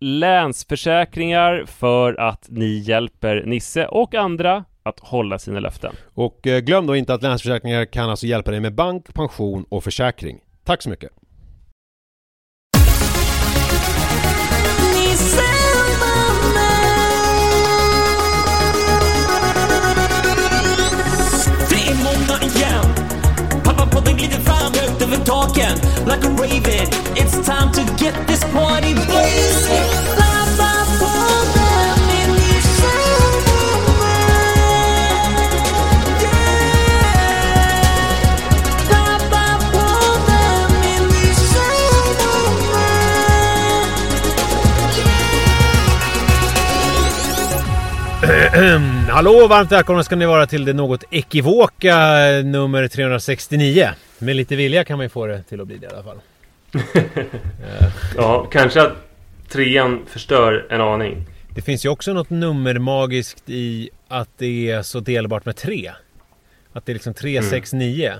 Länsförsäkringar för att ni hjälper Nisse och andra att hålla sina löften. Och eh, glöm då inte att Länsförsäkringar kan alltså hjälpa dig med bank, pension och försäkring. Tack så mycket! Det är måndag igen Pappapodden glider fram högt över taken Like a raven It's time to get this party blazing Pappapodden är Hallå, varmt välkomna ska ni vara till det något ekivoka nummer 369. Med lite vilja kan man ju få det till att bli det i alla fall. Ja, kanske att trean förstör en aning. Det finns ju också något nummermagiskt i att det är så delbart med tre. Att det är liksom 3, 6, 9.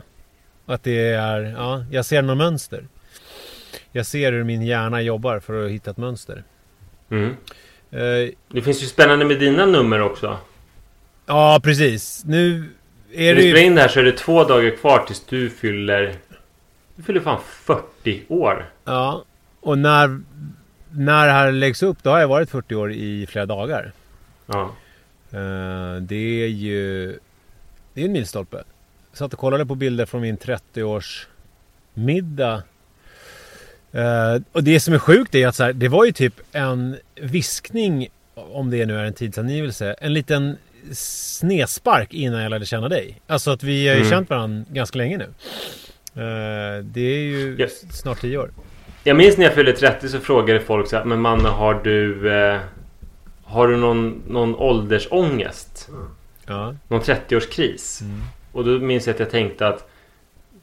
Att det är, ja, jag ser något mönster. Jag ser hur min hjärna jobbar för att hitta ett mönster. Mm. Eh, Det finns ju spännande med dina nummer också. ja, precis. Nu är När det vi spelar ju... in det här så är det två dagar kvar tills du fyller... Du fyller fan 40 år. Ja, och när, när det här läggs upp, då har jag varit 40 år i flera dagar. Ja. Eh, det är ju det är en milstolpe. Jag satt och kollade på bilder från min 30-års middag. Eh, och det som är sjukt är att så här, det var ju typ en viskning, om det nu är en tidsangivelse, en liten snespark innan jag lärde känna dig. Alltså att vi har ju Mm. känt varandra ganska länge nu. Eh, det är ju Ja. snart 10 år. Jag minns när jag fyllde 30 så frågade folk så här, Men Manne har du... Eh, har du någon, någon åldersångest? Ja. Någon 30-årskris? Och då minns jag att jag tänkte att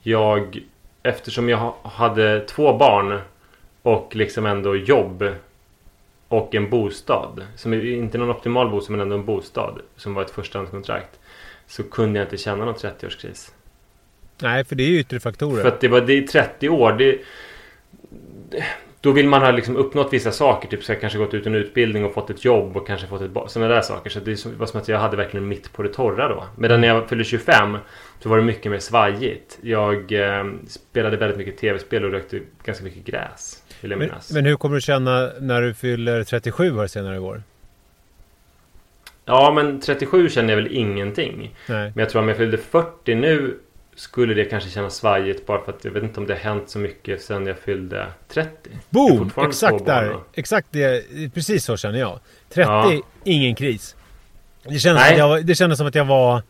jag... Eftersom jag ha- hade två barn och liksom ändå jobb och en bostad. Som inte någon optimal bostad men ändå en bostad. Som var ett förstahandskontrakt. Så kunde jag inte känna någon 30-årskris. Nej, för det är ju yttre faktorer. För att det var det är 30 år. Det, då vill man ha liksom uppnått vissa saker. Typ så jag kanske gått ut en utbildning och fått ett jobb och kanske fått ett barn. Sådana där saker. Så det var som att jag hade verkligen mitt på det torra då. Medan när jag fyllde 25 så var det mycket mer svajigt. Jag eh, spelade väldigt mycket tv-spel och rökte ganska mycket gräs. Vill jag Men, minnas. men hur kommer du känna när du fyller 37 här senare i år? Ja men 37 känner jag väl ingenting. Nej. Men jag tror om jag fyllde 40 nu skulle det kanske kännas svajigt bara för att jag vet inte om det har hänt så mycket sen jag fyllde 30. Jag har Boom! Exakt där. Exakt det. Precis så känner jag. 30, Ja. ingen kris. Det kändes, Nej. som att jag, var- det kändes som att jag var...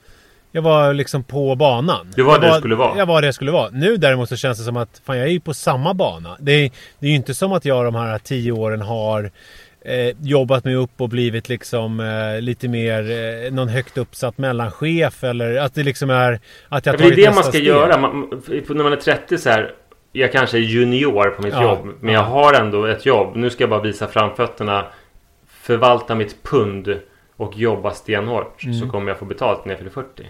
Jag var liksom på banan. Du var jag där du skulle vara. Jag var där jag skulle vara. Nu däremot så känns det som att fan jag är ju på samma bana. Det är, det är ju inte som att jag de här tio åren har eh, jobbat mig upp och blivit liksom eh, lite mer eh, någon högt uppsatt mellanchef eller att det liksom är att jag Ja, det är det man ska steg. göra. Man, när man är 30 så här. Jag kanske är junior på mitt Ja, jobb. Men ja. jag har ändå ett jobb. Nu ska jag bara visa framfötterna. Förvalta mitt pund. Och jobba stenhårt. Mm. Så kommer jag få betalt när jag fyller 40.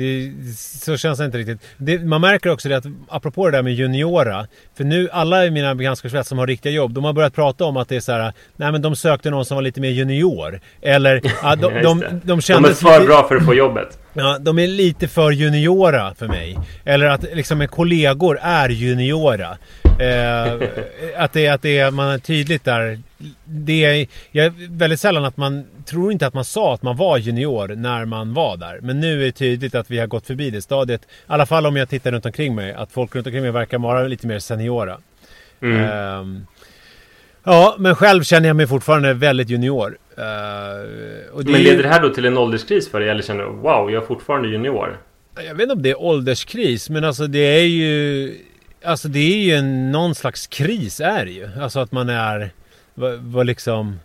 Det, så känns det inte riktigt. Det, man märker också det att, apropå det där med juniora. För nu, alla i mina bekantskapskrets som har riktiga jobb, de har börjat prata om att det är så här. Nej men de sökte någon som var lite mer junior. Eller, ja, de, de, det. de, De är för bra för att få jobbet. Ja, de är lite för juniora för mig. Eller att liksom kollegor är juniora. Eh, att det, att det är, man är tydligt där. Det är, jag är väldigt sällan att man tror inte att man sa att man var junior när man var där. Men nu är det tydligt att vi har gått förbi det stadiet. I alla fall om jag tittar runt omkring mig. Att folk runt omkring mig verkar vara lite mer seniora. Mm. Ehm, ja, men själv känner jag mig fortfarande väldigt junior. Det Men ju- leder det här då till en ålderskris för dig? Eller känner du wow, jag är fortfarande junior? Jag vet inte om det är ålderskris, men alltså det är ju... Alltså det är ju en, någon slags kris är det ju. Alltså att man är... Vad, vad liksom...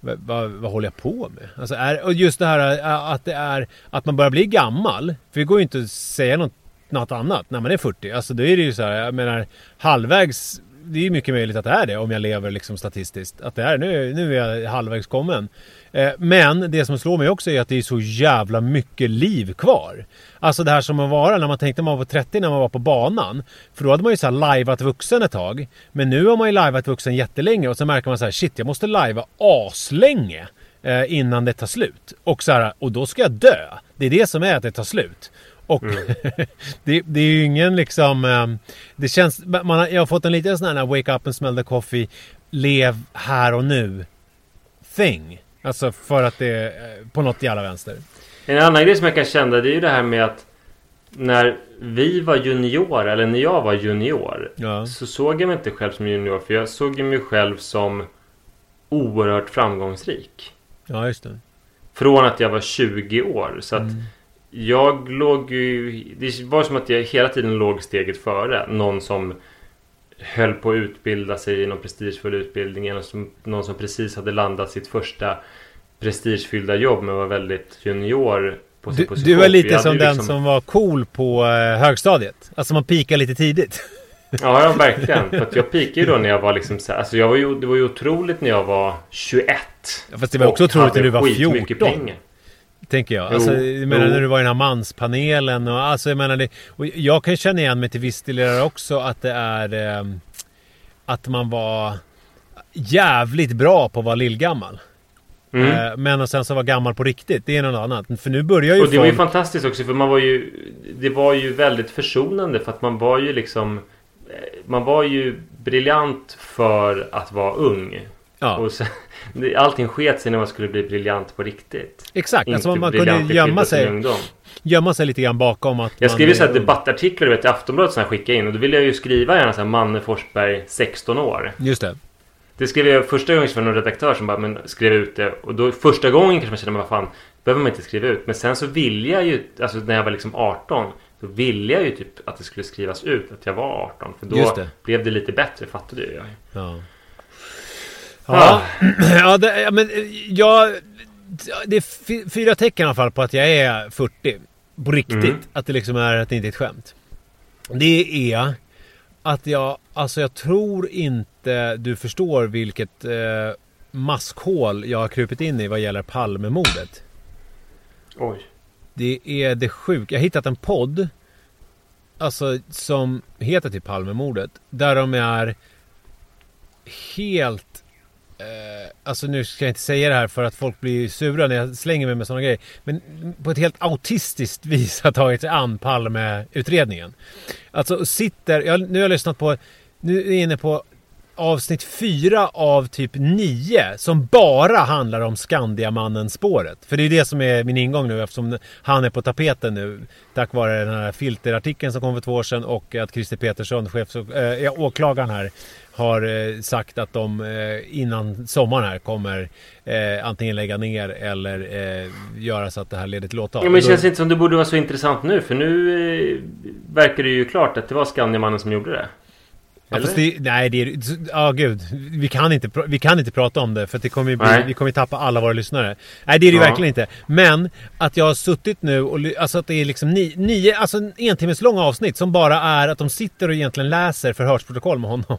Vad, vad, vad håller jag på med? Alltså är, och just det här äh, att det är... Att man börjar bli gammal. För det går ju inte att säga något, något annat när man är 40. Alltså då är det ju så här, jag menar halvvägs... Det är ju mycket möjligt att det är det om jag lever liksom statistiskt. Att det är nu, nu är jag halvvägs kommen. Eh, Men det som slår mig också är att det är så jävla mycket liv kvar. Alltså det här som att vara när man tänkte man var på 30 när man var på banan. För då hade man ju så här lajvat vuxen ett tag. Men nu har man ju lajvat vuxen jättelänge och så märker man så här shit jag måste lajva aslänge eh, innan det tar slut. Och så här, och då ska jag dö. Det är det som är att det tar slut. Och det, det är ju ingen liksom... eh, Det känns... Man, har- jag har fått en liten sån här wake up and smell the coffee. Lev här och nu. Thing. Alltså för att det är eh, på något jävla vänster. En annan grej som jag kan känna det är ju det här med att när vi var junior, eller när jag var junior, Ja. så såg jag mig inte själv som junior. För jag såg mig själv som oerhört framgångsrik. Ja, just det. Från att jag var 20 år. Så att jag låg ju... Det var som att jag hela tiden låg steget före. Någon som höll på att utbilda sig i någon prestigefull utbildning. Någon som, någon som precis hade landat sitt första prestigefyllda jobb men var väldigt junior på sin Du, position. du var lite som den liksom- som var cool på eh, högstadiet. Alltså man pikar lite tidigt. Ja, ja verkligen. För att jag peakade ju då när jag var liksom så här, alltså jag var ju, det var ju otroligt när jag var 21. Ja, fast det var också otroligt när du var skitmycket 14. pengar. Tänker jag. Alltså, Jo, jag menar jo. när du var i den här manspanelen och alltså jag menar det. Och jag kan känna igen mig till viss del också att det är ehm, att man var jävligt bra på att vara lillgammal. Mm. Eh, men och sen så var gammal på riktigt. Det är något annat. För nu börjar ju Och det var ju folk... fantastiskt också för man var ju Det var ju väldigt försonande för att man var ju liksom eh, Man var ju briljant för att vara ung. Ja, Och sen, allting sket sig när man skulle bli briljant på riktigt. exakt. Inte Alltså man, kunde gömma sig, gömma sig lite grann bakom att Jag man skriver är så här ung. debattartiklar vet, i Aftonbladet som jag skickade in och då ville jag ju skriva gärna så här Manne Forsberg 16 år. Just det. Det skrev jag första gången för någon redaktör som bara men skrev ut det och då första gången kanske man kände vad fan behöver man inte skriva ut men sen så ville jag ju alltså när jag var liksom 18 så ville jag ju typ att det skulle skrivas ut att jag var 18 för då det. blev det lite bättre fattade jag ju. Ja. Ja, ja, det, men eh, jag... Det är fy- fyra tecken i alla fall på att jag är 40. På riktigt. Mm. Att det liksom är att det inte är ett skämt. Det är att jag... Alltså jag tror inte du förstår vilket eh, maskhål jag har krupit in i vad gäller Palmemordet. Oj. Det är det sjuka. Jag har hittat en podd. Alltså som heter typ Palmemordet. Där de är helt... Eh, alltså nu ska jag inte säga det här för att folk blir sura när jag slänger mig med sådana grejer. Men på ett helt autistiskt vis har tagit sig an Palmeutredningen. Alltså sitter... Jag, nu har jag lyssnat på... Nu är jag inne på avsnitt fyra av typ nio som bara handlar om Skandiamannen-spåret. För det är det som är min ingång nu eftersom han är på tapeten nu. Tack vare den här filterartikeln som kom för två år sedan och att Christer Petersson, chefs, äh, eh, ja, åklagaren här, har eh, sagt att de eh, innan sommaren här kommer eh, antingen lägga ner eller eh, göra så att det här leder till åtal. Ja, men det känns inte som det borde vara så intressant nu för nu eh, verkar det ju klart att det var Skandiamannen som gjorde det. Ja, det, nej, det är... Ja, gud. Vi kan, inte, vi kan inte prata om det för det kommer bli, vi kommer tappa alla våra lyssnare. Nej, det är det Ja. verkligen inte. Men att jag har suttit nu och... Alltså att det är liksom ni, nio, alltså en entimmes långa avsnitt som bara är att de sitter och egentligen läser förhörsprotokoll med honom.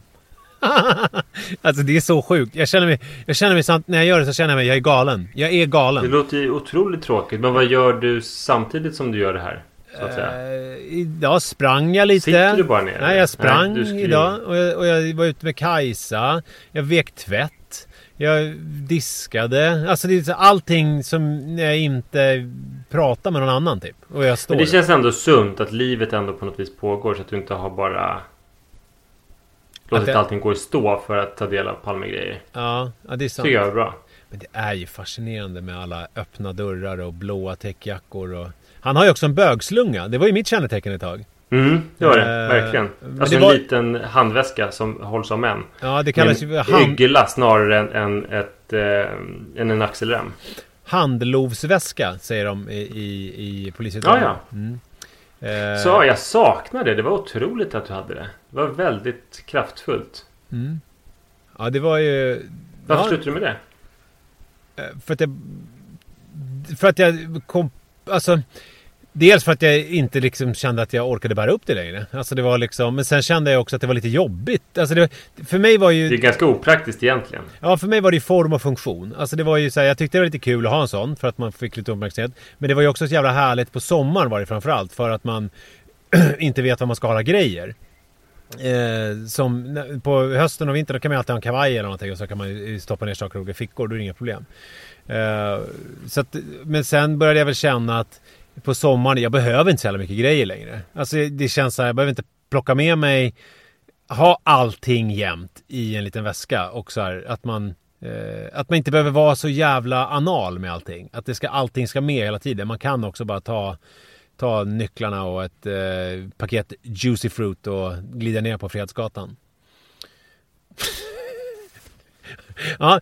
alltså det är så sjukt. Jag känner mig, jag känner mig samt, när jag gör det så känner jag mig, jag är galen. Jag är Det galen. låter ju otroligt tråkigt men vad gör du samtidigt som du gör det här? Så att säga. Eh, idag sprang jag lite. Sitter du bara ner? Nej, jag sprang Nej, skriver. idag. Och jag, och jag var ute med Kajsa. Jag vek tvätt. Jag diskade. Alltså det är allting som jag inte pratar med någon annan typ. Och jag står Men det känns ändå sunt att livet ändå på något vis pågår så att du inte har bara låtit det- allting gå i stå för att ta del av Palmegrejer. Ja, ja, det är sant. tycker jag är bra. Men det är ju fascinerande med alla öppna dörrar och blåa täckjackor och... Han har ju också en bögslunga. Det var ju mitt kännetecken ett tag. Mm, det var det. Eh, verkligen. Alltså det en var- liten handväska som hålls av män. Ja, det kallas ju en hand, yggla snarare än, än, ett, eh, än en axelrem. handlovsväska, säger de i, i, i polisutredningen. Ja, Mm. Eh, Så jag saknar det. Det var otroligt att du hade det. Det var väldigt kraftfullt. Mm. Ja, det var ju... Varför ja, slutade du med det? För att jag... För att jag kom... Alltså... Dels för att jag inte liksom kände att jag orkade bära upp det längre. Alltså det var liksom... Men sen kände jag också att det var lite jobbigt. Alltså det, för mig var ju... Det är ganska opraktiskt egentligen. Ja, för mig var det ju form och funktion. Alltså det var ju så här, jag tyckte det var lite kul att ha en sån för att man fick lite uppmärksamhet. Men det var ju också så jävla härligt på sommaren var det framförallt för att man inte vet vad man ska ha grejer. Eh, som på hösten och vintern då kan man alltid ha en kavaj eller någonting och så kan man stoppa ner saker i olika fickor, då är det inga problem. Eh, så att, men sen började jag väl känna att på sommaren, jag behöver inte så jävla mycket grejer längre. Alltså det känns så här, jag behöver inte plocka med mig ha allting jämt i en liten väska och så här, att man eh, att man inte behöver vara så jävla anal med allting. Att det ska, allting ska med hela tiden. Man kan också bara ta, ta nycklarna och ett eh, paket Juicy Fruit och glida ner på Fredsgatan. Ja,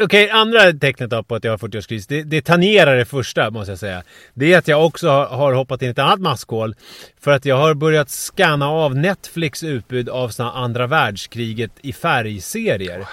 okej, andra tecknet då på att jag har 40-årskris, det, det tangerar det första måste jag säga. Det är att jag också har, hoppat in i ett annat maskhål. För att jag har börjat scanna av Netflix utbud av såna andra världskriget i färgserier.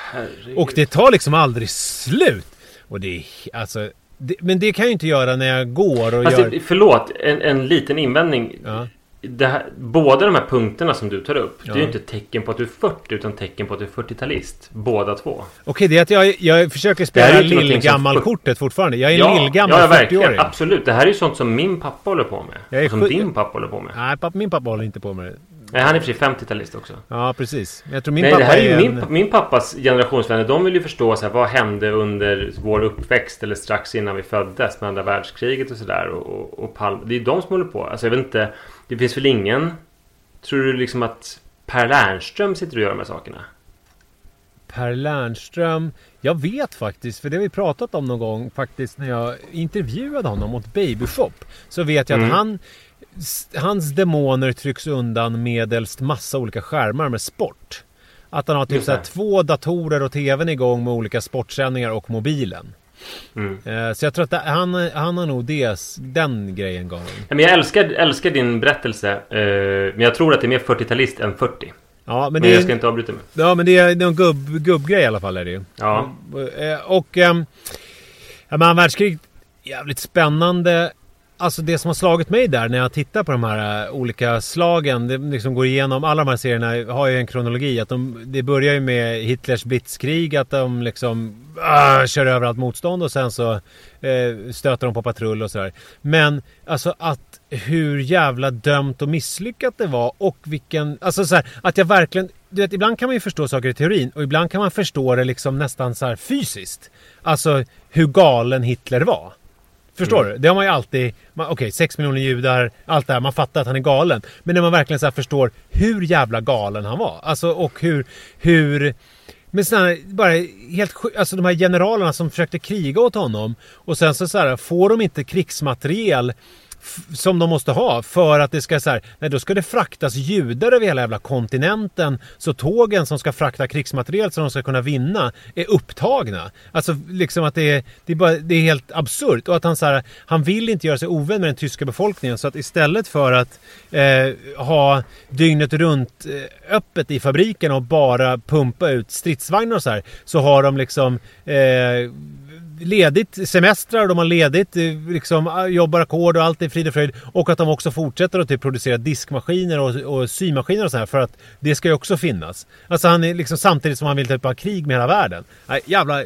Och det tar liksom aldrig slut. Och det är alltså... Det, men det kan jag ju inte göra när jag går och Fast gör... det, förlåt, en, en liten invändning. Ja. Det här, båda de här punkterna som du tar upp, det är Ja. ju inte tecken på att du är 40 utan tecken på att du är 40-talist. Båda två. Okej, det är att jag, jag försöker spela ju lillgammal-kortet fortfarande. Jag är en ja, lillgammal ja, verkligen. 40-åring. Absolut. Det här är ju sånt som min pappa håller på med. Jag är som din pappa håller på med. Nej, pappa, min pappa håller inte på med det. Nej, han är i och för sig 50-talist också. Ja, precis. Jag tror min Nej, pappa det här är ju är min, en... min pappas generationsvänner. De vill ju förstå så här, vad hände under vår uppväxt eller strax innan vi föddes med andra världskriget och sådär. Och, och, och Palme. Det är de som håller på. Alltså jag vet inte. Det finns väl ingen. Tror du liksom att Per Lernström sitter och gör de här sakerna? Per Lernström. Jag vet faktiskt, för det har vi pratat om någon gång faktiskt när jag intervjuade honom åt Babyshop. Så vet jag Mm. att han, hans demoner trycks undan medelst massa olika skärmar med sport. Att han har typ så två datorer och tvn igång med olika sportsändningar och mobilen. Mm. Eh, Så jag tror att det, han, han har nog det, den grejen galen. Men jag älskar, älskar din berättelse. Eh, men jag tror att det är mer 40-talist än 40. Ja, men Men, det jag ska är, inte avbryta mig. ja, men det är, en gubb, gubbgrej i alla fall är det ju. Ja. Eh, Och... ehm, Ja, men andra världskrig, jävligt spännande. Alltså det som har slagit mig där när jag tittar på de här eh, olika slagen. Det liksom går igenom, alla de här serierna har ju en kronologi. Att de, det börjar ju med Hitlers blitzkrig. Att de liksom ah, kör över allt motstånd och sen så eh, stöter de på patrull och sådär. Men alltså att hur jävla dömt och misslyckat det var och vilken... Alltså så här, att jag verkligen... Du vet, ibland kan man ju förstå saker i teorin och ibland kan man förstå det liksom nästan så här fysiskt. Alltså hur galen Hitler var. Förstår du? Det har man ju alltid... Okej, sex miljoner judar, allt det här. Man fattar att han är galen. Men när man verkligen så förstår hur jävla galen han var. Alltså och hur... hur men sådana bara helt Alltså de här generalerna som försökte kriga åt honom. Och sen så, så här, får de inte krigsmateriel som de måste ha för att det ska så här, nej då ska det fraktas judar över hela jävla kontinenten så tågen som ska frakta krigsmateriel som de ska kunna vinna är upptagna. Alltså liksom att det är, det är, bara, det är helt absurt och att han så här, han vill inte göra sig ovän med den tyska befolkningen så att istället för att eh, ha dygnet runt eh, öppet i fabriken och bara pumpa ut stridsvagnar och så här så har de liksom eh, ledigt semestrar, de har ledigt, eh, liksom ah, jobbar ackord och allt är frid och fröjd. Och att de också fortsätter att typ producera diskmaskiner och, och symaskiner och så här för att det ska ju också finnas. Alltså han är liksom samtidigt som han vill typ ha krig med hela världen. Nej, jävla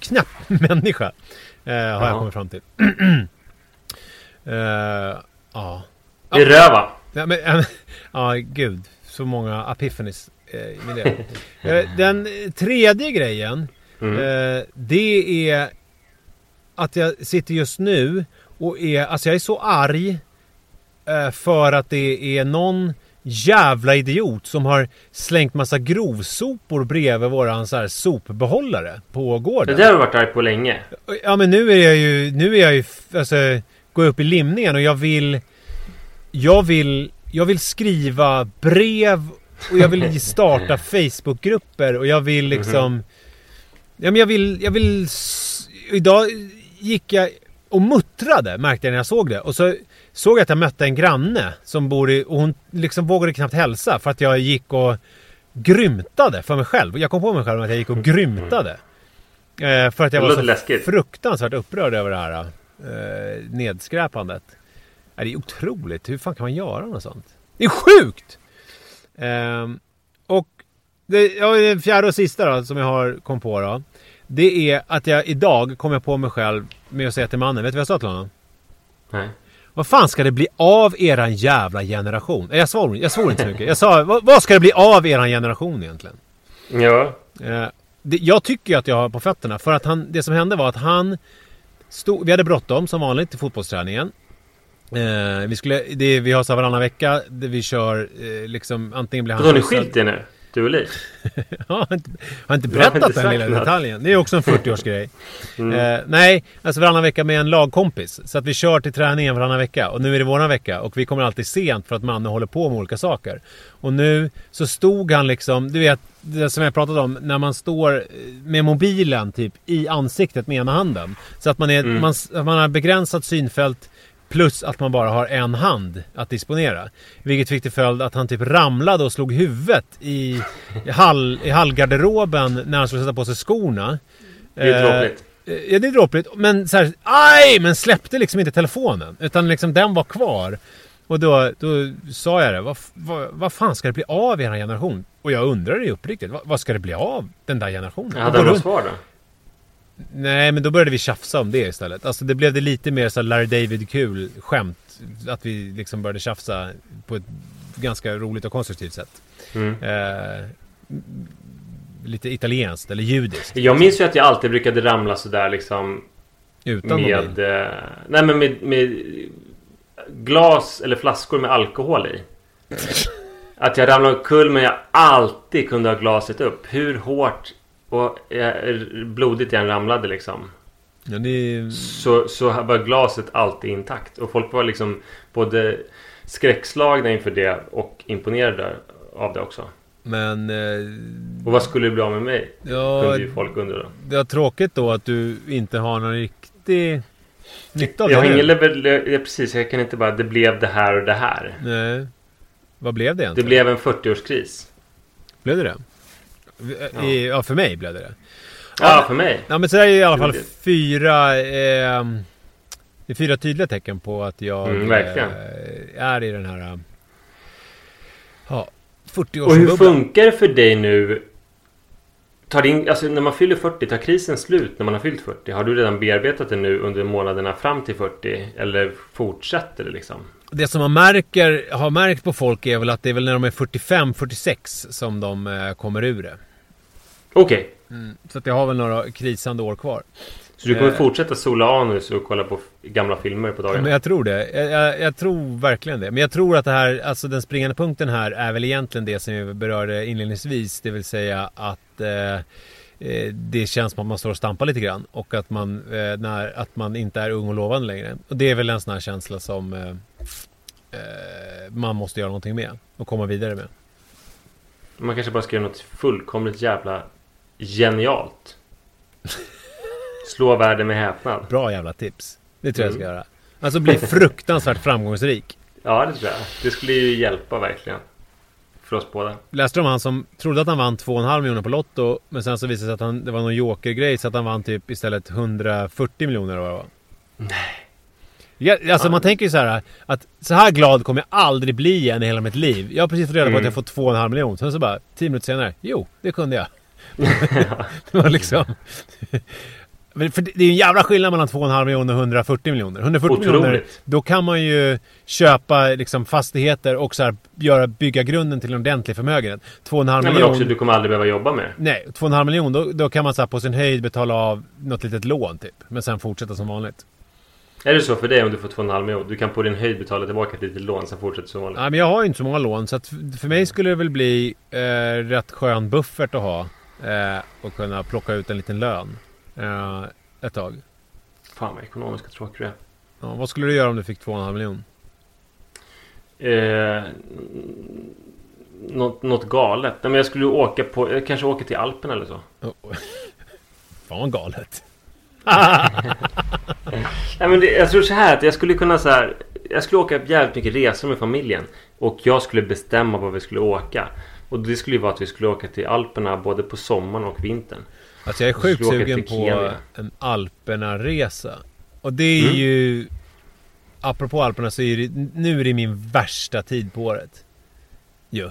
knäpp människa. Eh, har jag Ja. kommit fram till. eh, ja. Det är röva. Ja, men, äh, ja, gud. Så många epiphanies eh, med det. Eh, Den tredje grejen. Mm. Eh, det är att jag sitter just nu och är, alltså jag är så arg eh, för att det är någon jävla idiot som har slängt massa grovsopor bredvid våran så här sopbehållare på Det gården. där har varit arg på länge. Ja men nu är jag ju, nu är jag ju, alltså, går upp i limningen och jag vill, jag vill, jag vill skriva brev och jag vill starta Facebookgrupper och jag vill liksom, ja men jag vill, jag vill, idag gick jag och muttrade märkte jag när jag såg det och så såg jag att jag mötte en granne som bor i, och hon liksom vågade knappt hälsa för att jag gick och grymtade för mig själv. Jag kom på mig själv att jag gick och grymtade. Eh, för att jag var så läskigt. fruktansvärt upprörd över det här eh, nedskräpandet. Ja, det är otroligt. Hur fan kan man göra något sånt? Det är sjukt! Ehm, och det, ja, det fjärde och sista då, som jag har kom på då. Det är att jag idag kom jag på mig själv med att säga till mannen. Vet du vad jag sa till honom? Nej. Vad fan ska det bli av eran jävla generation? Jag svor, jag svor inte så mycket. Jag sa, vad, vad ska det bli av eran generation egentligen? Ja. Eh, det, jag tycker att jag har på fötterna. För att han, det som hände var att han stod, Vi hade bråttom som vanligt till fotbollsträningen. Eh, vi, skulle, det, vi har så varannan vecka. Där vi kör eh, liksom antingen blir han Då har ni skilt nu? Du och Liv? Jag har inte, har inte Du har berättat inte den lilla något. detaljen. Det är också en 40-årsgrej. Mm. Eh, nej, alltså varannan vecka med en lagkompis. Så att vi kör till träningen varannan vecka. Och nu är det våran vecka. Och vi kommer alltid sent för att Manne håller på med olika saker. Och nu så stod han liksom, du vet, det som jag pratat om. När man står eh, med mobilen typ i ansiktet med ena handen. Så att man, är, Mm. man, man har begränsat synfält. Plus att man bara har en hand att disponera. Vilket fick till följd att han typ ramlade och slog huvudet i, hall, i hallgarderoben när han skulle sätta på sig skorna. Det är Eh. Eh, Ja, det är dråpligt. Men så här, aj! Men släppte liksom inte telefonen. Utan liksom den var kvar. Och då, då sa jag det. Vad, vad, vad fan ska det bli av er generation? Och jag undrade ju uppriktigt. Vad, vad ska det bli av den där generationen? Hade gå något svar då? Nej, men då började vi tjafsa om det istället. Alltså det blev det lite mer så Larry David-kul skämt. Att vi liksom började tjafsa på ett ganska roligt och konstruktivt sätt. Mm. Eh, lite italienskt eller judiskt. Jag minns ju att jag alltid brukade ramla sådär liksom Utan med, eh, nej men med, med glas eller flaskor med alkohol i. Att jag ramlade omkull men jag alltid kunde ha glaset upp. Hur hårt och eh, blodigt än ramlade liksom. Ja, det, Så, så var glaset alltid intakt. Och folk var liksom både skräckslagna inför det och imponerade av det också. men... Eh, Och vad skulle det bli av med mig? ja, Kunde ju folk undra då. det var tråkigt då att du inte har någon riktig nytta av Jag har det nu. ingen level... Ja, precis, jag kan inte bara... Det blev det här och det här. Nej. Vad blev det Det egentligen? blev en 40-årskris. Blev det det? I, ja, för mig blev det det. Ja, för mig. Ja men så är det i alla fall fyra eh, Det är fyra tydliga tecken på att jag Mm, eh, är i den här eh, Ja 40 Och hur årsbubblan funkar det för dig nu? Tar din, alltså när man fyller 40, tar krisen slut när man har fyllt 40? Har du redan bearbetat det nu under månaderna fram till 40? Eller fortsätter det liksom? Det som man märker, har märkt på folk är väl att det är väl när de är 45-46 som de eh, kommer ur det. Okej. Så att jag har väl några krisande år kvar. Så du kommer Eh. fortsätta sola anus och kolla på gamla filmer på dagarna? Men jag tror det. Jag, jag, jag tror verkligen det. Men jag tror att det här, alltså den springande punkten här är väl egentligen det som vi berörde inledningsvis. Det vill säga att eh, eh, det känns som att man står och stampar lite grann. Och att man, eh, när, att man inte är ung och lovande längre. Och det är väl en sån här känsla som eh, man måste göra någonting med. Och komma vidare med. Man kanske bara ska göra något fullkomligt jävla genialt. Slå världen med häpnad. Bra jävla tips. Det tror jag jag ska Mm. göra. Alltså bli fruktansvärt framgångsrik. Ja, det tror jag. Det skulle ju hjälpa verkligen. För oss båda. Läste du om han som trodde att han vann 2,5 miljoner på Lotto Men sen så visade det sig att han, det var någon jokergrej så att han vann typ istället 140 miljoner eller vad det var. Nej. Ja, alltså man tänker ju så här att så här glad kommer jag aldrig bli igen i hela mitt liv. Jag har precis fått reda på Mm. att jag fått 2,5 miljoner. Sen så bara 10 minuter senare. Jo, det kunde jag. det var liksom... För det är ju en jävla skillnad mellan 2,5 miljoner och 140 miljoner. 140 Otroligt. miljoner, då kan man ju köpa liksom fastigheter och så här, göra, bygga grunden till en ordentlig förmögenhet. 2,5 Nej, men miljoner... också du kommer aldrig behöva jobba mer. Nej, 2,5 miljoner då, då kan man så här, på sin höjd betala av något litet lån typ. Men sen fortsätta som vanligt. Är det så för dig om du får 2,5 miljoner? Du kan på din höjd betala tillbaka ett litet lån, sen fortsätter som vanligt. Nej, men jag har ju inte så många lån så att för mig skulle det väl bli eh, rätt skön buffert att ha. Eh, och kunna plocka ut en liten lön. Eh, ett tag. Fan vad ekonomiskt och tråkig du är. Ja, vad skulle du göra om du fick 2,5 miljoner? Eh, något, något galet. Nej, men jag skulle åka på... Jag kanske åker till Alperna eller så. Oh. Fan vad galet. Nej, men det, jag tror så här att jag skulle kunna så här... Jag skulle åka jävligt mycket resor med familjen. Och jag skulle bestämma var vi skulle åka. Och det skulle ju vara att vi skulle åka till Alperna både på sommaren och vintern. Alltså jag är sjukt sugen på en Alperna-resa. Och det är Mm. ju... Apropå Alperna så är det, nu är det min värsta tid på året. Jo.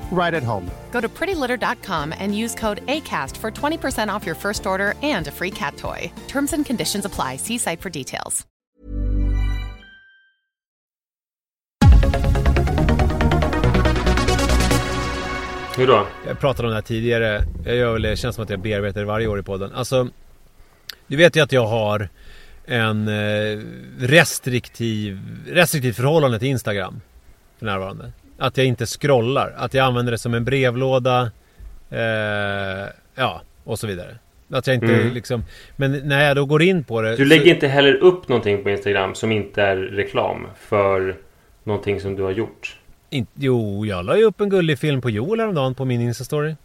right at home. Go to prettylitter.com and use code ACAST for 20% off your first order and a free cat toy. Terms and conditions apply. See site for details. Hur då? Jag pratade om det här tidigare. Jag gör väl, det känns som att jag bearbetar det varje år i podden. Alltså, du vet ju att jag har en eh, restriktiv, restriktivt förhållande till Instagram för närvarande. Att jag inte scrollar. Att jag använder det som en brevlåda. Eh, ja, och så vidare. Att jag inte Mm. liksom... Men när jag då går in på det... Du så- lägger inte heller upp någonting på Instagram som inte är reklam för någonting som du har gjort. In, jo, jag la ju upp en gullig film på Joel häromdagen på min Insta-story.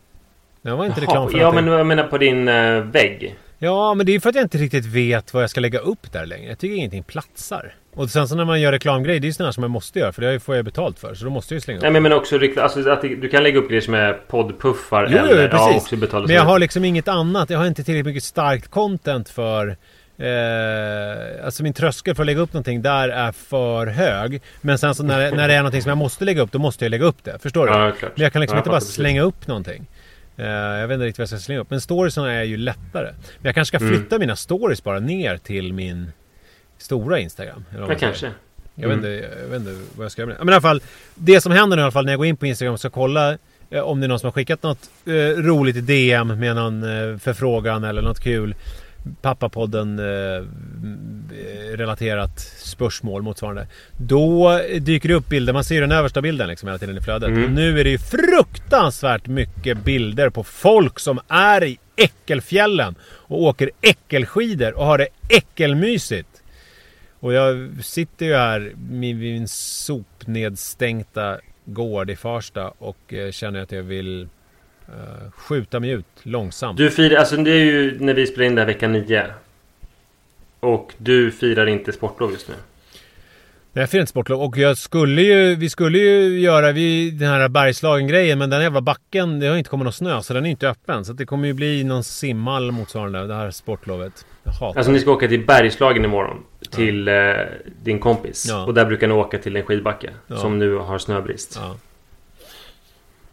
Det var inte reklam för ja, någonting. men jag menar på din eh, vägg. Ja, men det är för att jag inte riktigt vet vad jag ska lägga upp där längre. Jag tycker ingenting platsar. Och sen så när man gör reklamgrejer, det är ju sådana som jag måste göra för det får jag betalt för. Så då måste jag ju slänga upp. Nej men, men också alltså att du kan lägga upp grejer som är poddpuffar Jo, jo, eller ja, precis. också betala Men jag har liksom inget annat. Jag har inte tillräckligt mycket starkt content för... Eh, alltså min tröskel för att lägga upp någonting där är för hög. Men sen så när, när det är någonting som jag måste lägga upp, då måste jag lägga upp det. Förstår du? Ja, klart. Men jag kan liksom Ja, inte bara precis. slänga upp någonting. Eh, jag vet inte riktigt vad jag ska slänga upp. Men storiesarna är ju lättare. Men jag kanske ska Mm. flytta mina stories bara ner till min stora Instagram. eller Ja, kanske. Jag, vet inte, jag vet inte vad jag ska göra med det. Men i alla fall, det som händer nu i alla fall när jag går in på Instagram och ska kolla eh, om det är någon som har skickat något eh, roligt i DM med någon eh, förfrågan eller något kul. Pappapodden eh, relaterat spörsmål motsvarande. Då dyker det upp bilder, man ser ju den översta bilden liksom hela tiden i flödet. Mm. Och nu är det ju fruktansvärt mycket bilder på folk som är i Äckelfjällen och åker äckelskidor och har det äckelmysigt. Och jag sitter ju här vid min sopnedstänkta gård i Farsta och eh, känner att jag vill eh, skjuta mig ut långsamt. Du firar, alltså det är ju när vi spelar in det här vecka 9. Och du firar inte sportlov just nu. Nej, jag firar inte sportlov och jag skulle ju, vi skulle ju göra vi, den här Bergslagen-grejen men den jävla backen, det har inte kommit någon snö så den är inte öppen. Så det kommer ju bli någon simhall motsvarande det här sportlovet. Jag hatar Alltså ni ska åka till Bergslagen imorgon. Till eh, din kompis. Ja. Och där brukar ni åka till en skidbacke. Ja. Som nu har snöbrist. Ja.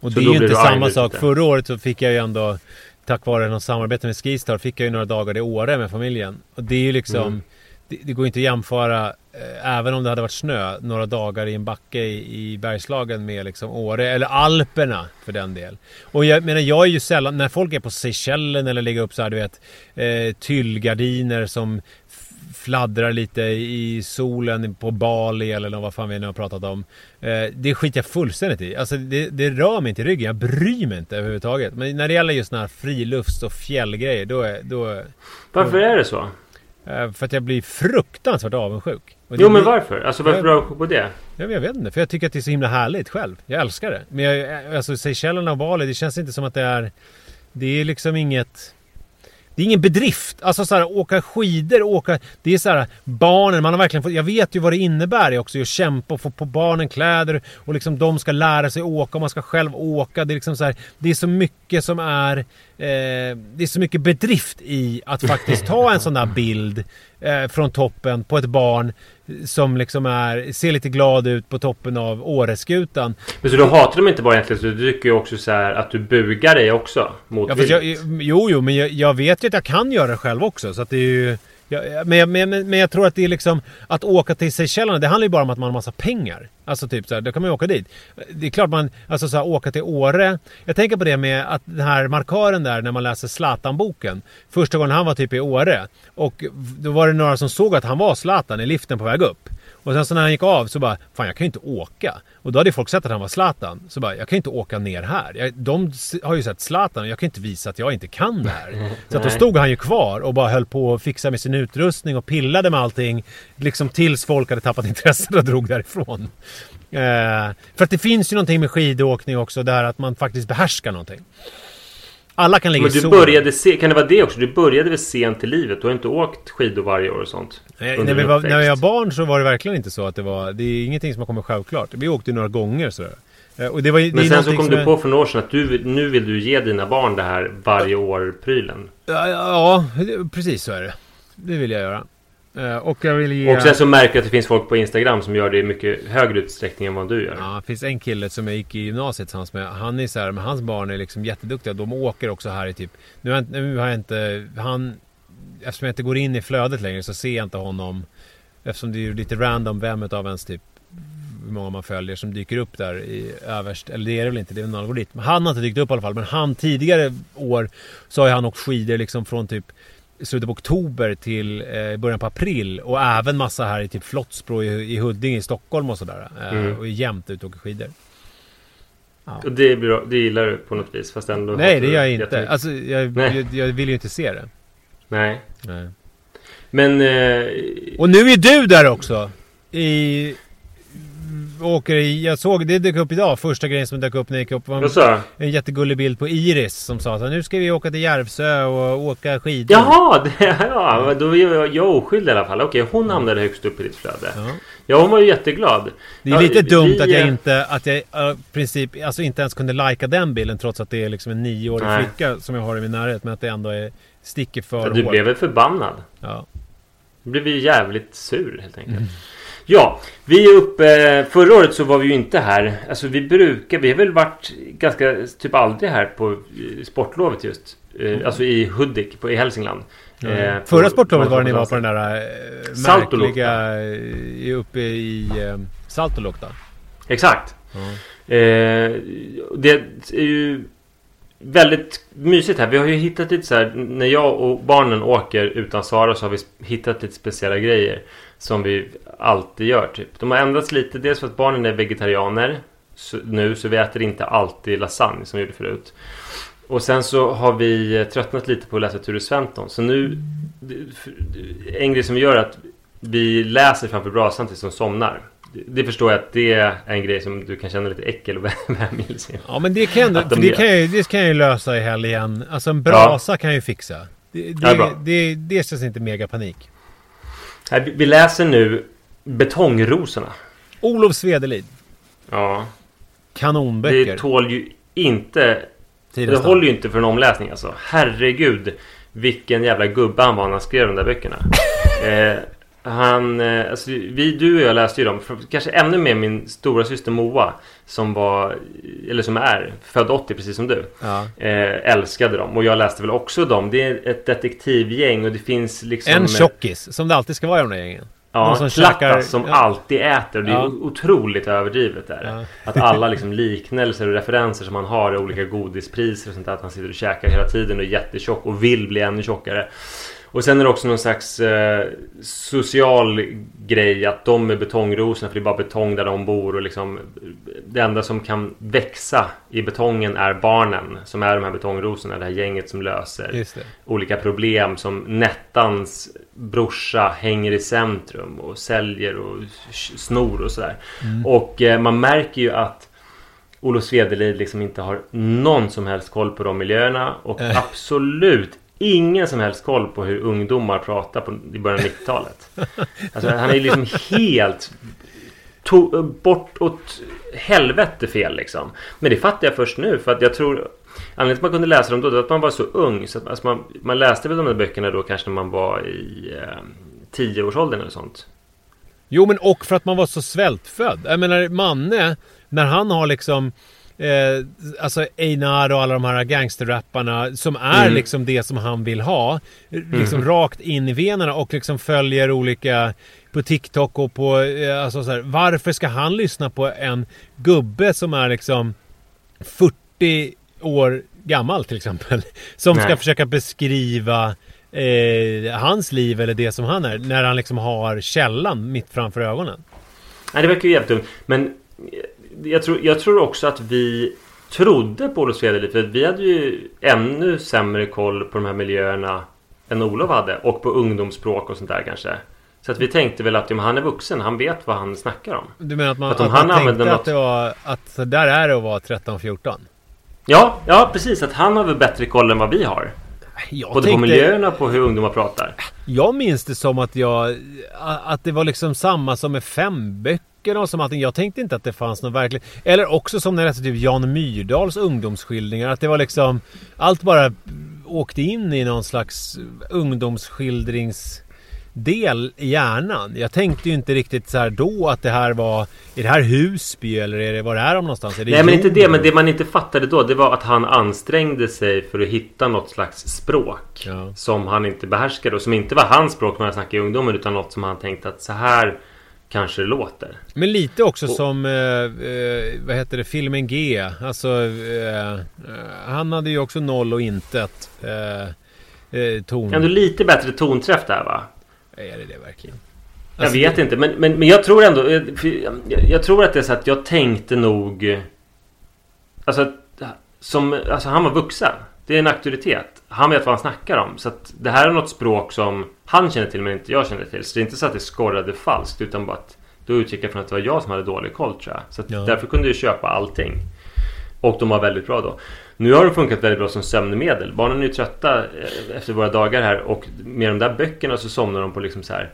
Och Så det är ju inte samma sak. jag. Förra året så fick jag ju ändå Tack vare något samarbete med Skistar fick jag ju några dagar i Åre med familjen. Och det är ju liksom Mm. det, det går inte att jämföra eh, Även om det hade varit snö Några dagar i en backe i, i Bergslagen med liksom Åre eller Alperna för den del. Och jag menar jag är ju sällan När folk är på Seychellen eller lägger upp så här du vet eh, Tyllgardiner som fladdrar lite i solen på Bali eller vad fan vi nu har pratat om. Eh, det skiter jag fullständigt i. Alltså det, det rör mig inte i ryggen. Jag bryr mig inte överhuvudtaget. Men när det gäller just såna här frilufts och fjällgrejer då är... Då, Varför är det så? eh, för att jag blir fruktansvärt avundsjuk. Och Jo men blir- varför? Alltså varför Jag- du avundsjuk på det? Ja, men jag vet inte, för jag tycker att det är så himla härligt själv. Jag älskar det. Men jag, alltså Seychellerna och Bali, det känns inte som att det är... Det är liksom inget... Det är ingen bedrift. Alltså så här, åka skidor, åka... Det är så här, barnen, man har verkligen fått... Jag vet ju vad det innebär också, att kämpa och få på barnen kläder och liksom de ska lära sig åka och man ska själv åka. Det är liksom så här, Det är så mycket som är... Eh, det är så mycket bedrift i att faktiskt ta en sån där bild eh, från toppen på ett barn som liksom är, ser lite glad ut på toppen av Åreskutan. Men så du hatar dem inte bara egentligen, så du tycker ju också så här att du bugar dig också mot Ja, jag, jo, jo, men jag, jag vet ju att jag kan göra det själv också. Så att det är ju... Ja, men, jag- men, men, men jag tror att det är liksom... Att åka till Seychellerna, det handlar ju bara om att man har massa pengar. Alltså typ så här, då kan man ju åka dit. Det är klart man... Alltså så här, åka till Åre. Jag tänker på det med att den här markören där när man läser Zlatan-boken. Första gången han var typ i Åre. Och då var det några som såg att han var Zlatan i liften på väg upp. Och sen så när han gick av så bara, fan jag kan ju inte åka. Och då hade folk sett att han var Zlatan. Så bara, jag kan ju inte åka ner här. Jag, de har ju sett Zlatan och jag kan ju inte visa att jag inte kan det här. Så att då stod han ju kvar och bara höll på att fixa med sin utrustning och pillade med allting. Liksom tills folk hade tappat intresset och drog därifrån. Eh, för att det finns ju någonting med skidåkning också, där att man faktiskt behärskar någonting. Alla kan ligga Men i du solen. började se, kan det vara det också? Du började väl sent i livet? Du har inte åkt skidor varje år och sånt? Nej, när, vi var, när jag var barn så var det verkligen inte så att det var... Det är ingenting som har kommit självklart. Vi åkte några gånger sådär. Eh, Och det var, det Men sen så kom du är- på för några år sedan att du, nu vill du ge dina barn det här varje år-prylen. Ja, ja, det- precis så är det. Det vill jag göra. Eh, Och jag vill ge... Och sen så märker jag att det finns folk på Instagram som gör det i mycket högre utsträckning än vad du gör. Ja, det finns en kille som jag gick i gymnasiet tillsammans med. Han är så här, men hans barn är liksom jätteduktiga. De åker också här i typ... Nu har jag, inte- nu har jag inte... Han... Eftersom jag inte går in i flödet längre så ser jag inte honom. Eftersom det är ju lite random vem utav ens typ hur många man följer som dyker upp där i överst. Eller det är det väl inte, det är en algoritm. Han har inte dykt upp i alla fall. Men han tidigare år så har han åkt skidor liksom från typ slutet på oktober till eh, början på april. Och även massa här i typ Flottsbro i, i Huddinge i Stockholm och sådär. Eh, Mm. Och är jämt ute och åker skidor. Och det, blir, bra- det gillar du på något vis fast ändå Nej, det gör jag inte. Alltså, jag, jag, jag vill ju inte se det. Nej. Nej. Men... Eh, Och nu är du där också! I... Åker i... Jag såg, det dök upp idag, första grejen som dök upp när jag gick upp var du? en jättegullig bild på Iris som sa här, nu ska vi åka till Järvsö och åka skidor. Jaha! Det, ja, då är jag, jag oskyldig i alla fall. Okej, hon hamnade högst upp i ditt flöde. Ja. Ja, hon var ju jätteglad. Det är Ja, lite dumt vi, att jag inte, att jag i princip, alltså inte ens kunde lajka den bilden trots att det är liksom en nioårig Nej. flicka som jag har i min närhet. Men att det ändå är, sticker för Du hårt. blev väl förbannad? Ja. Du blev ju jävligt sur helt enkelt. Ja, vi är uppe... Förra året så var vi ju inte här. Alltså vi brukar... Vi har väl varit ganska... Typ aldrig här på eh, sportlovet just. Eh, Alltså i Hudik på, i Hälsingland. Eh, på- Förra sportlovet var det ni var på den där eh, märkliga... eh, Uppe i eh, Saltolokta. Exakt. Eh, det är ju väldigt mysigt här. Vi har ju hittat lite så här. När jag och barnen åker utan Sara så har vi hittat lite speciella grejer. Som vi alltid gör typ. De har ändrats lite. Dels för att barnen är vegetarianer. Så, nu så vi äter inte alltid lasagne som vi gjorde förut. Och sen så har vi eh, tröttnat lite på att läsa Ture Sventon. Så nu... En grej som vi gör är att vi läser framför brasan tills de somnar. Det- Det förstår jag att det är en grej som du kan känna lite äckel och vämjelse. Ja men det kan, de det kan, jag, det kan jag ju lösa i helgen. Alltså en brasa kan jag ju fixa. Det, Ja, det, det, det känns inte mega panik. Här, vi- läser nu Betongrosorna. Olof Svedelid. Ja, Kanonböcker. det tål ju inte... Tidens Det håller ju inte för en omläsning alltså. Herregud, vilken jävla gubbe han var när han skrev de där böckerna. eh, han, eh, alltså, vi, du och jag läste ju dem. Kanske ännu mer min stora syster Moa. Som var, eller som är, född 80 precis som du. Ja. Eh, älskade dem. Och jag läste väl också dem. Det är ett detektivgäng och det finns liksom... En tjockis, som det alltid ska vara i de där gängen. Någon Ja, som som käkar- som ja. alltid äter. Och det är Ja. otroligt överdrivet där. Ja. Att alla liksom liknelser och referenser som han har olika godispriser och sånt där. Att han sitter och käkar hela tiden och är jättetjock och vill bli ännu tjockare. Och sen är det också någon slags eh, social grej att de är betongrosorna för det är bara betong där de bor och liksom Det enda som kan växa i betongen är barnen som är de här betongrosorna, det här gänget som löser olika problem som Nettans brorsa hänger i centrum och säljer och snor och sådär. Mm. Och eh, man märker ju att Olof Svedelid liksom inte har någon som helst koll på de miljöerna och Eh. absolut ingen som helst koll på hur ungdomar pratar på, i början av 90-talet. Alltså han är liksom helt to, bort åt helvete fel liksom. Men det fattar jag först nu för att jag tror Anledningen till att man kunde läsa dem då det var att man var så ung. Så att, alltså man, man läste väl de där böckerna då kanske när man var i eh, tioårsåldern eller sånt. Jo men och för att man var så svältfödd. Jag menar Manne, när han har liksom Eh, alltså Einar och alla de här gangsterrapparna som är Mm. liksom det som han vill ha. Liksom Mm. rakt in i venerna och liksom följer olika på TikTok och på eh, alltså så här, Varför ska han lyssna på en gubbe som är liksom 40 år gammal till exempel? Som ska Nej. försöka beskriva eh, hans liv eller det som han är. När han liksom har källan mitt framför ögonen. Nej, det verkar ju jävligt dumt. Men eh, jag tror, jag tror också att vi trodde på Olof Svedelid. För vi hade ju ännu sämre koll på de här miljöerna än Olof hade. Och på ungdomsspråk och sånt där kanske. Så att vi tänkte väl att ja, han är vuxen. Han vet vad han snackar om. Du menar att man, Att om att han man tänkte använder att något- det var att så där är det att vara 13-14? Ja, ja precis. Att han har väl bättre koll än vad vi har. Jag Både på tänkte- miljöerna och på hur ungdomar pratar. Jag minns det som att jag... Att det var liksom samma som med femböckerna och som allting. Jag tänkte inte att det fanns något verkligt... Eller också som när jag läste typ Jan Myrdals ungdomsskildringar. Att det var liksom... Allt bara åkte in i någon slags ungdomsskildringsdel i hjärnan. Jag tänkte ju inte riktigt så då att det här var... Är det här Husby eller är det, var är de någonstans? Är det Nej men inte det, men det man inte fattade då det var att han ansträngde sig för att hitta något slags språk Ja. Som han inte behärskade och som inte var hans språk när han snackade i ungdomen utan något som han tänkte att så här kanske det låter. Men lite också Och- som, eh, eh, vad heter det, filmen G. Alltså, eh, eh, han hade ju också noll och intet eh, eh, ton. Ändå lite bättre tonträff där va? Är det det verkligen? Jag Alltså, vet inte, men, men, men jag tror ändå... Jag, jag tror att det är så att jag tänkte nog... Alltså, som, alltså han var vuxen. Det är en auktoritet. Han vet vad han snackar om. Så att det här är något språk som han känner till men inte jag känner till. Så det är inte så att det skorrade falskt utan bara att då utgick jag från att det var jag som hade dålig koll tror jag. Så Ja. därför kunde jag köpa allting. Och de var väldigt bra då. Nu har de funkat väldigt bra som sömnmedel. Barnen är ju trötta eh, efter våra dagar här och med de där böckerna så somnar de på liksom så här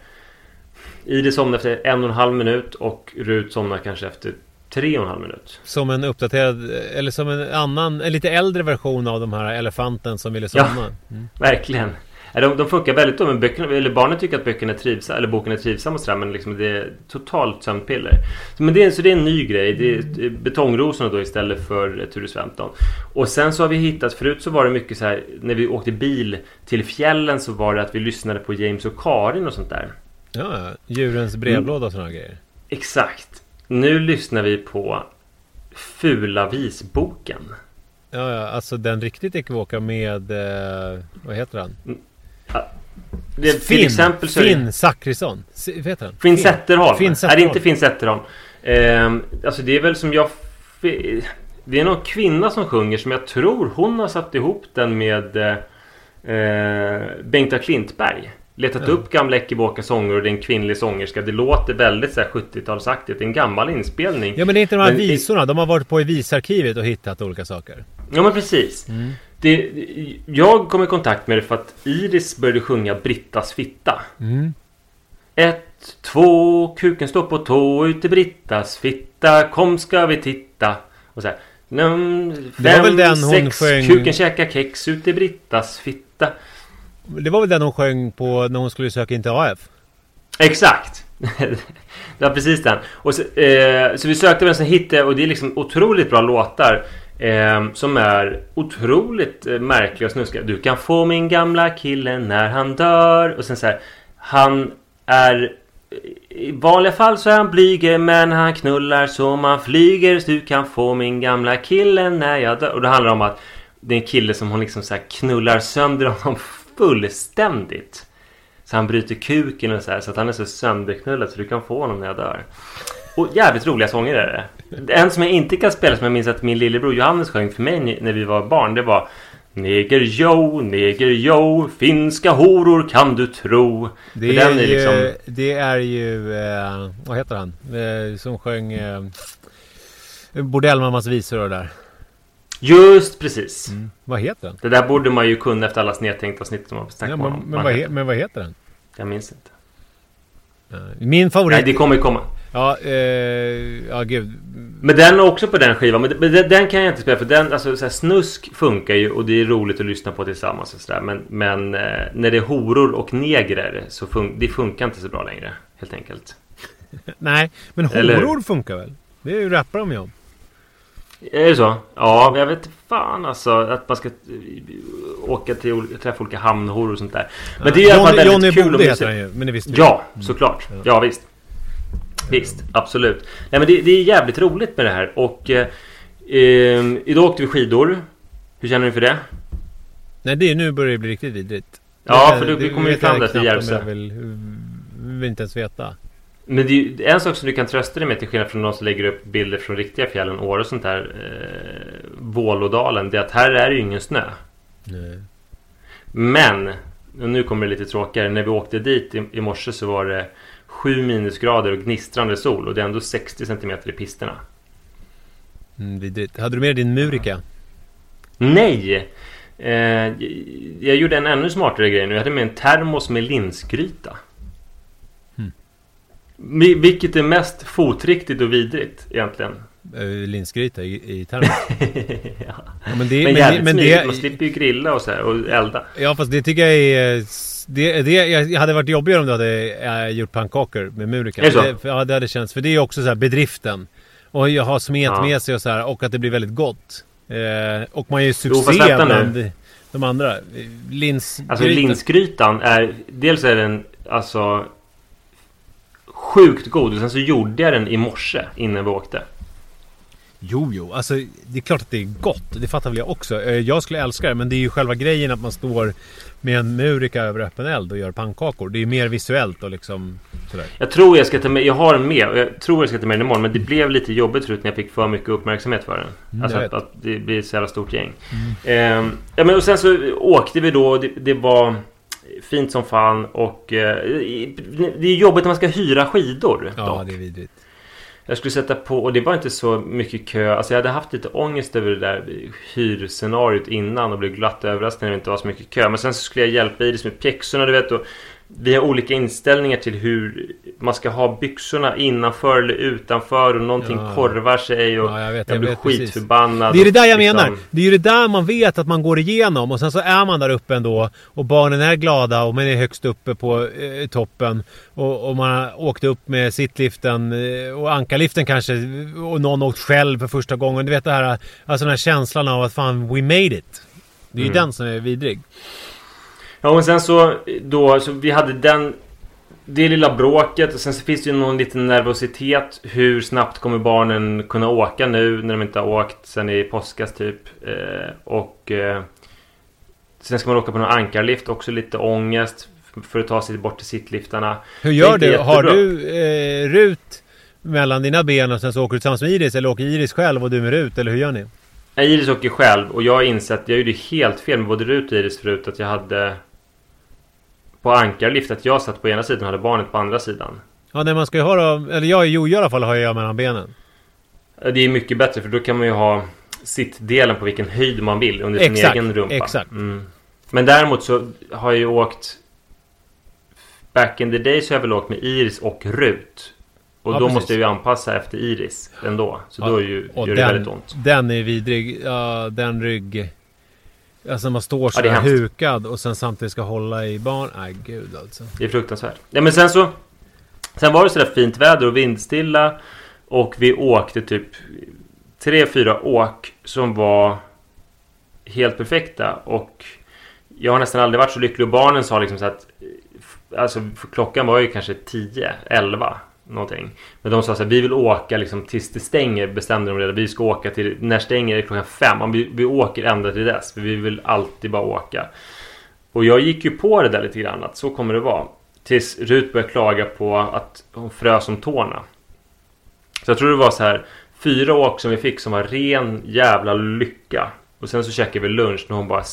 Idis somnar efter en och en halv minut och Rut somnar kanske efter tre och en halv minut. Som en uppdaterad, eller som en annan, en lite äldre version av de här elefanten som ville Ja. somna. Mm. Verkligen. Ja, De, de funkar väldigt bra, men böckerna, eller barnen tycker att böckerna är trivsamma, eller boken är trivsam och sådär, men liksom det är totalt sömnpiller. Så, men det, är, så det är en ny grej. Det är betongrosorna då istället för Ture Sventon. Och sen så har vi hittat, förut så var det mycket så här, när vi åkte bil till fjällen så var det att vi lyssnade på James och Karin och sånt där. Ja, ja. Djurens brevlåda och sådana grejer. Exakt. Nu lyssnar vi på Fula visboken. Ja, ja, alltså den riktigt ekivoka med, eh, vad heter han? Det, är- till exempel så är det- Finn Zackrisson. S- Vad heter han? Finn Zetterholm. Finn Nej, det är Zetterholm. inte Finn Zetterholm. Ehm, alltså det är väl som jag... Det är någon kvinna som sjunger som jag tror hon har satt ihop den med eh, eh, Bengta Klintberg. Letat Ja. upp gamla Ekivoka sånger och det är en kvinnlig sångerska. Det låter väldigt så här 70-talsaktigt. Det är en gammal inspelning. Ja men det är inte de här Men visorna. De har varit på i visarkivet och hittat olika saker. Ja men precis. Mm. Det, jag kom i kontakt med det för att Iris började sjunga Brittas fitta. Mm. Ett, två, kuken står på tå ut i Brittas fitta. Kom ska vi titta. Och så här. Num, fem, Det var väl den hon sex, sjöng- kuken käkar kex ut i Brittas fitta. Det var väl den hon sjöng på när hon skulle söka in till AF? Exakt! det var precis den. Och så, eh, så vi sökte den, sen hittade och det är liksom otroligt bra låtar. Eh, som är otroligt eh, märkliga och snuskiga. Du kan få min gamla kille när han dör. Och sen så här. Han är... I vanliga fall så är han blyger men han knullar så man flyger. Så du kan få min gamla kille när jag dör. Och det handlar om att det är en kille som hon liksom så här knullar sönder honom fullständigt. Så han bryter kuken och så här så att han är så sönderknullad så du kan få honom när jag dör. Och jävligt roliga sånger är det. En som jag inte kan spela som jag minns att min lillebror Johannes sjöng för mig när vi var barn. Det var Neger yo, neger yo, finska horor kan du tro. Det är, är ju, liksom... det är ju, eh, vad heter han? Eh, som sjöng eh, Bordellmammas visor och där. Just precis. Mm. Vad heter den? Det där borde man ju kunna efter alla snedtänkta avsnitt som snackat Ja, om men, honom. men, Man vad he, men vad heter den? Jag minns inte. Min favorit... Nej, det kommer ju komma. Ja, eh, ja gud. Men den är också på den skivan. Men men den, den kan jag inte spela för den, alltså så här, snusk funkar ju och det är roligt att lyssna på tillsammans och sådär. Men, men eh, när det är horor och negrer så fun- det funkar inte så bra längre. Helt enkelt. Nej, men Eller horor funkar väl? Det är ju rappar de ju om. Är det så? Ja, jag vet fan alltså att man ska eh, åka till olika, träffa olika hamnhoror och sånt där. Men Ja, det är i alla fall Johnny- väldigt Johnny kul om heter han ju, men det visste vi. Ja, Mm. såklart. Ja. Visst. Visst, absolut. Nej men det, det är jävligt roligt med det här och eh, eh, idag åkte vi skidor. Hur känner du för det? Nej, det är nu börjar det bli riktigt vidrigt. Ja, för du- vi kommer ju fram där till Järvsö. Jag vill, vill inte ens veta. Men det är ju en sak som du kan trösta dig med till skillnad från de som lägger upp bilder från riktiga fjällen, Åre och sånt där eh, Vålådalen, det är att här är det ju ingen snö. Nej. Men, och nu kommer det lite tråkigare, när vi åkte dit i, i morse så var det 7 minusgrader och gnistrande sol och det är ändå 60 cm i pisterna. Mm, vidrigt. Hade du med din Murika? Nej! Eh, jag gjorde en ännu smartare grej nu. Jag hade med en termos med linsgryta. Vi- Vilket är mest fotriktigt och vidrigt egentligen? Äh, linsgryta i, i termos? ja. Ja, men det, men men jävligt men smidigt. det, Man slipper ju grilla och så här och elda. Ja fast det tycker jag är... Det, det, jag hade varit jobbigare om du hade äh, gjort pannkakor med Murika. Är det så? Ja det hade känts. För det är också så här bedriften. Och jag har smet Ja. med sig och så här. Och att det blir väldigt gott. Eh, och man gör ju Jo, succé nu. bland de andra. Lins... Alltså linsgrytan är... Dels är den alltså... sjukt god. Och sen så gjorde jag den i morse innan vi åkte. Jo, jo. Alltså, det är klart att det är gott. Det fattar väl jag också. Eh, Jag skulle älska det, men det är ju själva grejen att man står med en murika över öppen eld och gör pannkakor. Det är ju mer visuellt och liksom sådär. Jag tror jag ska ta med, jag har den med och jag tror jag ska ta med den imorgon. Men det blev lite jobbigt förut när jag fick för mycket uppmärksamhet för den. Mm, alltså att, att det blir ett så jävla stort gäng. Ehm, ja, men och sen så åkte vi då. och Det, det var fint som fan och eh, det är jobbigt när man ska hyra skidor. Ja, dock. det är vidrigt. Jag skulle sätta på, och det var inte så mycket kö. Alltså jag hade haft lite ångest över det där hyrscenariot innan och blev glatt överraskad när det inte var så mycket kö. Men sen så skulle jag hjälpa Iris med pjäxorna, du vet. Och vi har olika inställningar till hur man ska ha byxorna innanför eller utanför och någonting Ja. korvar sig och Ja, jag vet, jag jag blir skitförbannad. Det är det där jag liksom- menar. Det är ju det där man vet att man går igenom och sen så är man där uppe ändå och barnen är glada och man är högst uppe på eh, toppen och, och man har åkt upp med sittliften eh, och ankarliften kanske och någon åkt själv för första gången. Du vet det här, alltså den här känslan av att fan we made it. Det är ju Mm. den som är vidrig. Ja, och sen så då, så vi hade den det lilla bråket och sen så finns det ju någon liten nervositet. Hur snabbt kommer barnen kunna åka nu när de inte har åkt sen i påskas typ. Eh, och eh, sen ska man åka på någon ankarlift, också lite ångest för att ta sig bort till sittliftarna. Hur gör du? inte Har jättebra. du eh, Rut mellan dina ben och sen så åker du tillsammans med Iris eller åker Iris själv och du med Rut eller hur gör ni? Iris åker själv och jag har insett, jag gjorde helt fel med både Rut och Iris förut att jag hade på ankarlift att jag satt på ena sidan hade barnet på andra sidan. Ja, nej man ska ju ha då, eller jag jo, i alla fall har jag mellan benen. Det är mycket bättre för då kan man ju ha sittdelen på vilken höjd man vill under sin Exakt, egen rumpa. exakt. Mm. Men däremot så har jag ju åkt Back in the day så har jag väl åkt med Iris och Rut. Och Ja, då precis. måste jag ju anpassa efter Iris ändå. Så då är ju, gör det den, väldigt ont. Den är vidrig. Ja, den rygg... Alltså man står så Ja, hukad och sen samtidigt ska hålla i barn. Nej, gud alltså. Det är fruktansvärt. Ja, men sen så... Sen var det sådär fint väder och vindstilla. Och vi åkte typ tre, fyra åk som var helt perfekta. Och jag har nästan aldrig varit så lycklig. Och barnen sa liksom så att... Alltså klockan var ju kanske 10, 11 någonting. Men de sa så här, vi vill åka liksom tills det stänger bestämde de redan. Vi ska åka till, när stänger det klockan fem. Om Vi, vi åker ända till dess. För vi vill alltid bara åka. Och jag gick ju på det där lite grann att så kommer det vara. Tills Rut började klaga på att hon frös om tårna. Så jag tror det var så här fyra åk som vi fick som var ren jävla lycka. Och sen så käkade vi lunch när hon bara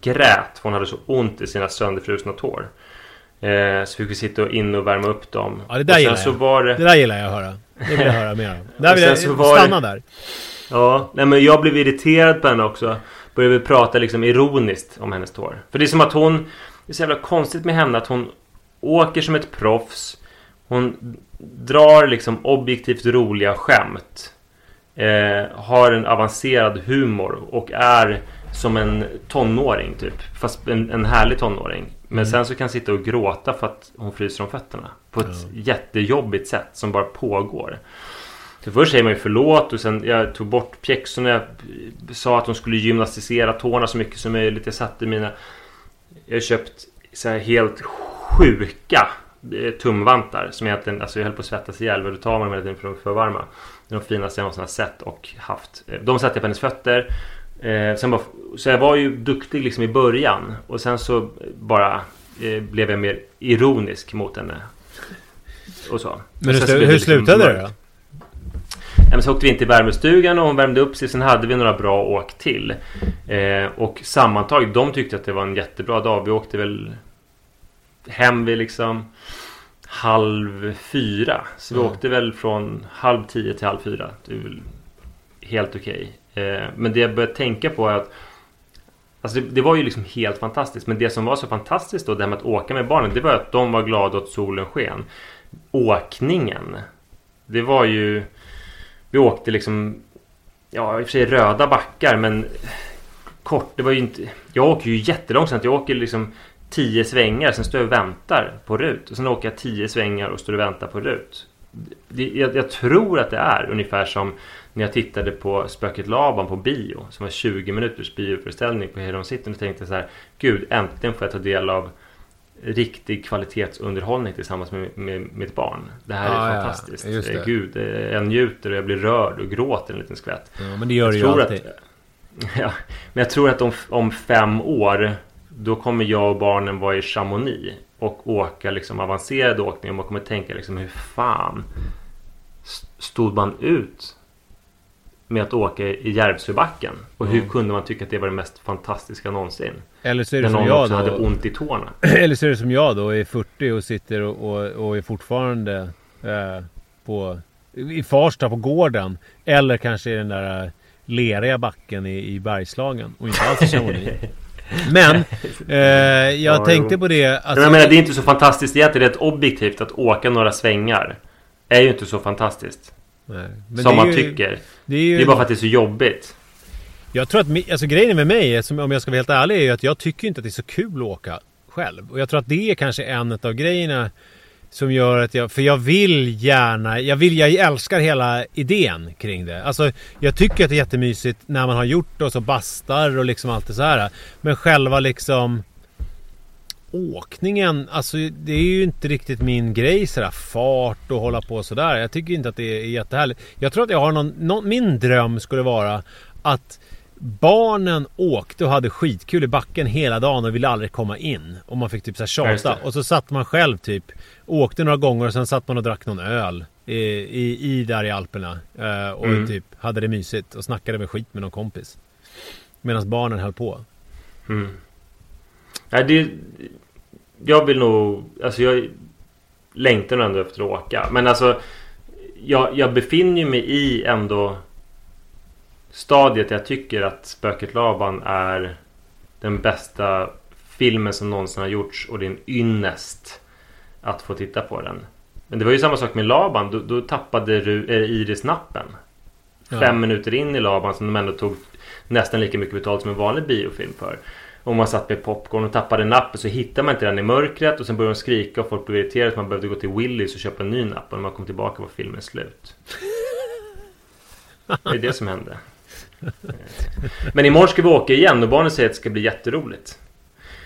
grät för hon hade så ont i sina sönderfrusna tår. Eh, så fick vi sitta inne och värma upp dem. Ja, det där gillar jag. var det... Det där gillar jag att höra. Det vill jag höra mer om. Där vill jag stanna det- där. Ja, nej men jag blev irriterad på henne också. Började prata liksom ironiskt om hennes tår. För det är som att hon... Det är så jävla konstigt med henne att hon åker som ett proffs. Hon drar liksom objektivt roliga skämt. Eh, har en avancerad humor och är som en tonåring typ. Fast en, en härlig tonåring. Men Mm. sen så kan sitta och gråta för att hon fryser om fötterna. På ett jättejobbigt sätt som bara pågår. Så först säger man ju förlåt och sen jag tog bort pjäxorna. Jag sa att hon skulle gymnastisera tårna så mycket som möjligt. Jag satte mina... Jag har köpt så här helt sjuka eh, tumvantar som egentligen, alltså jag höll på att svettas ihjäl och då tar man dem hela tiden för de är för varma. Det är de finaste jag någonsin har sett och haft. De satte jag på hennes fötter. Eh, sen bara, så jag var ju duktig liksom i början och sen så bara eh, blev jag mer ironisk mot henne. Och så. Men Och hur, hur liksom slutade det mörkt. då? Ja, så åkte vi in till värmestugan och hon värmde upp sig. Sen hade vi några bra åk till. Eh, och sammantaget, de tyckte att det var en jättebra dag. Vi åkte väl hem vid liksom halv fyra. Så vi Mm. åkte väl från halv tio till halv fyra. Det är väl helt okej. Eh, men det jag började tänka på är att Alltså det, det var ju liksom helt fantastiskt. Men det som var så fantastiskt då, det här med att åka med barnen, det var att de var glada åt solen sken. Åkningen. Det var ju... Vi åkte liksom... Ja, i och för sig röda backar, men... Kort, det var ju inte... Jag åker ju jättelångsamt. Jag åker liksom 10 svängar, sen står jag och väntar på Rut. Och sen åker jag 10 svängar och står och väntar på Rut. Det, jag, jag tror att det är ungefär som när jag tittade på Spöket Laban på bio. Som var 20 minuters bioföreställning på Heron City. Och tänkte så här, Gud, äntligen får jag ta del av riktig kvalitetsunderhållning tillsammans med, med mitt barn. Det här Ja, är ja, fantastiskt. det. Eh, Gud, eh, jag njuter och jag blir rörd och gråter en liten skvätt. Ja, men det gör Jag du ju alltid. Att, ja, men jag tror att om, om fem år då kommer jag och barnen vara i Chamonix och åka liksom avancerad åkning och man kommer tänka liksom hur fan st- stod man ut med att åka i Järvsöbacken och hur Mm. kunde man tycka att det var det mest fantastiska någonsin? Eller så är det När som någon jag då. hade ont i tårna. Eller så är det som jag då, är 40 och sitter och, och, och är fortfarande eh, på, i Farsta på gården. Eller kanske i den där eh, leriga backen i, i Bergslagen och inte alls i Chamonix. Men eh, jag Ja, tänkte jo. på det. Alltså, jag menar, det är inte så fantastiskt egentligen. Rent objektivt att åka några svängar är ju inte så fantastiskt. Nej, men som man ju- tycker. Det är ju- det är bara för att det är så jobbigt. Jag tror att, alltså grejen med mig, om jag ska vara helt ärlig, är ju att jag tycker inte att det är så kul att åka själv. Och jag tror att det är kanske en av grejerna som gör att jag, för jag vill gärna, jag vill, jag älskar hela idén kring det. Alltså jag tycker att det är jättemysigt när man har gjort det och så bastar och liksom allt det så här. Men själva liksom åkningen, alltså det är ju inte riktigt min grej sådär fart och hålla på sådär. Jag tycker inte att det är jättehärligt. Jag tror att jag har någon, någon min dröm skulle vara att barnen åkte och hade skitkul i backen hela dagen och ville aldrig komma in. Och man fick typ så Ja, tjata. Och så satt man själv typ, åkte några gånger och sen satt man och drack någon öl i, i, i där i Alperna. Eh, och Mm. typ hade det mysigt och snackade med skit med någon kompis. Medan barnen höll på. Mm. Nej, det, jag vill nog... Alltså jag längtar nog ändå efter att åka. Men alltså... Jag, jag befinner ju mig i ändå stadiet jag tycker att Spöket Laban är den bästa filmen som någonsin har gjorts och det är en ynnest att få titta på den. Men det var ju samma sak med Laban. Då, då tappade Ru- eh, Iris nappen. Ja. Fem minuter in i Laban som de ändå tog nästan lika mycket betalt som en vanlig biofilm för. Om man satt med popcorn och tappade nappen så hittade man inte den i mörkret och sen började de skrika och folk blev irriterade så man behövde gå till Willys och köpa en ny napp och när man kom tillbaka var filmen slut. Det är det som hände. Men imorgon ska vi åka igen och barnen säger att det ska bli jätteroligt.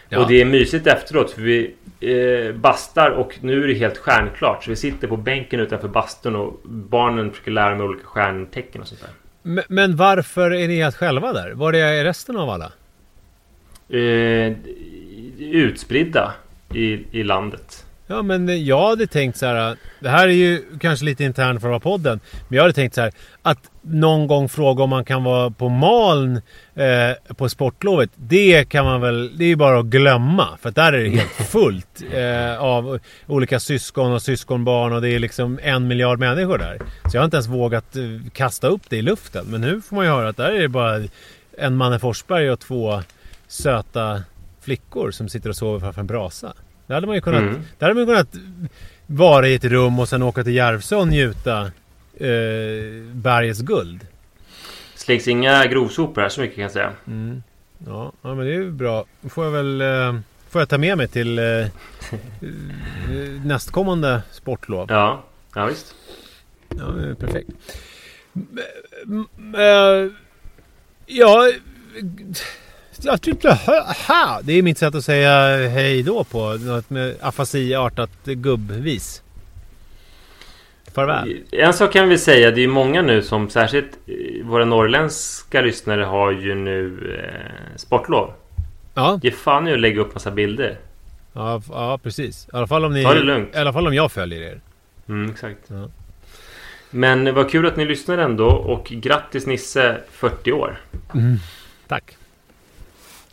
Ja. Och det är mysigt efteråt för vi eh, bastar och nu är det helt stjärnklart. Så vi sitter på bänken utanför bastun och barnen försöker lära mig olika stjärntecken och sånt där. Men, men varför är ni helt själva där? Var är resten av alla? Eh, utspridda i, i landet. Ja men jag hade tänkt så här. Det här är ju kanske lite internt för att vara podden. Men jag hade tänkt så här. Att någon gång fråga om man kan vara på Maln eh, på sportlovet. Det kan man väl. Det är ju bara att glömma. För att där är det helt fullt eh, av olika syskon och syskonbarn. Och det är liksom en miljard människor där. Så jag har inte ens vågat eh, kasta upp det i luften. Men nu får man ju höra att där är det bara en Manne Forsberg och två söta flickor som sitter och sover framför en brasa. Där hade man ju kunnat, Mm. där hade man kunnat vara i ett rum och sen åka till Järvsö och njuta eh, bergets guld. Slängs inga grovsopor här så mycket kan jag säga. Mm. Ja, ja, men det är ju bra. Då får jag väl eh, får jag ta med mig till eh, eh, nästkommande sportlov. Ja, ja visst. Ja, perfekt. M- m- eh, Ja, jag tyckte ha, Det är mitt sätt att säga hej då på. Något med afasiartat gubbvis. Farväl. En sak kan vi säga, det är många nu som särskilt eh, våra norrländska lyssnare har ju nu eh, sportlov. Ja. Ge fan i att lägga upp massa bilder. Ja, ja, precis. I alla fall om ni... Ta det lugnt. I alla fall om jag följer er. Mm, exakt. Ja. Men vad kul att ni lyssnar ändå och grattis Nisse 40 år. Tack.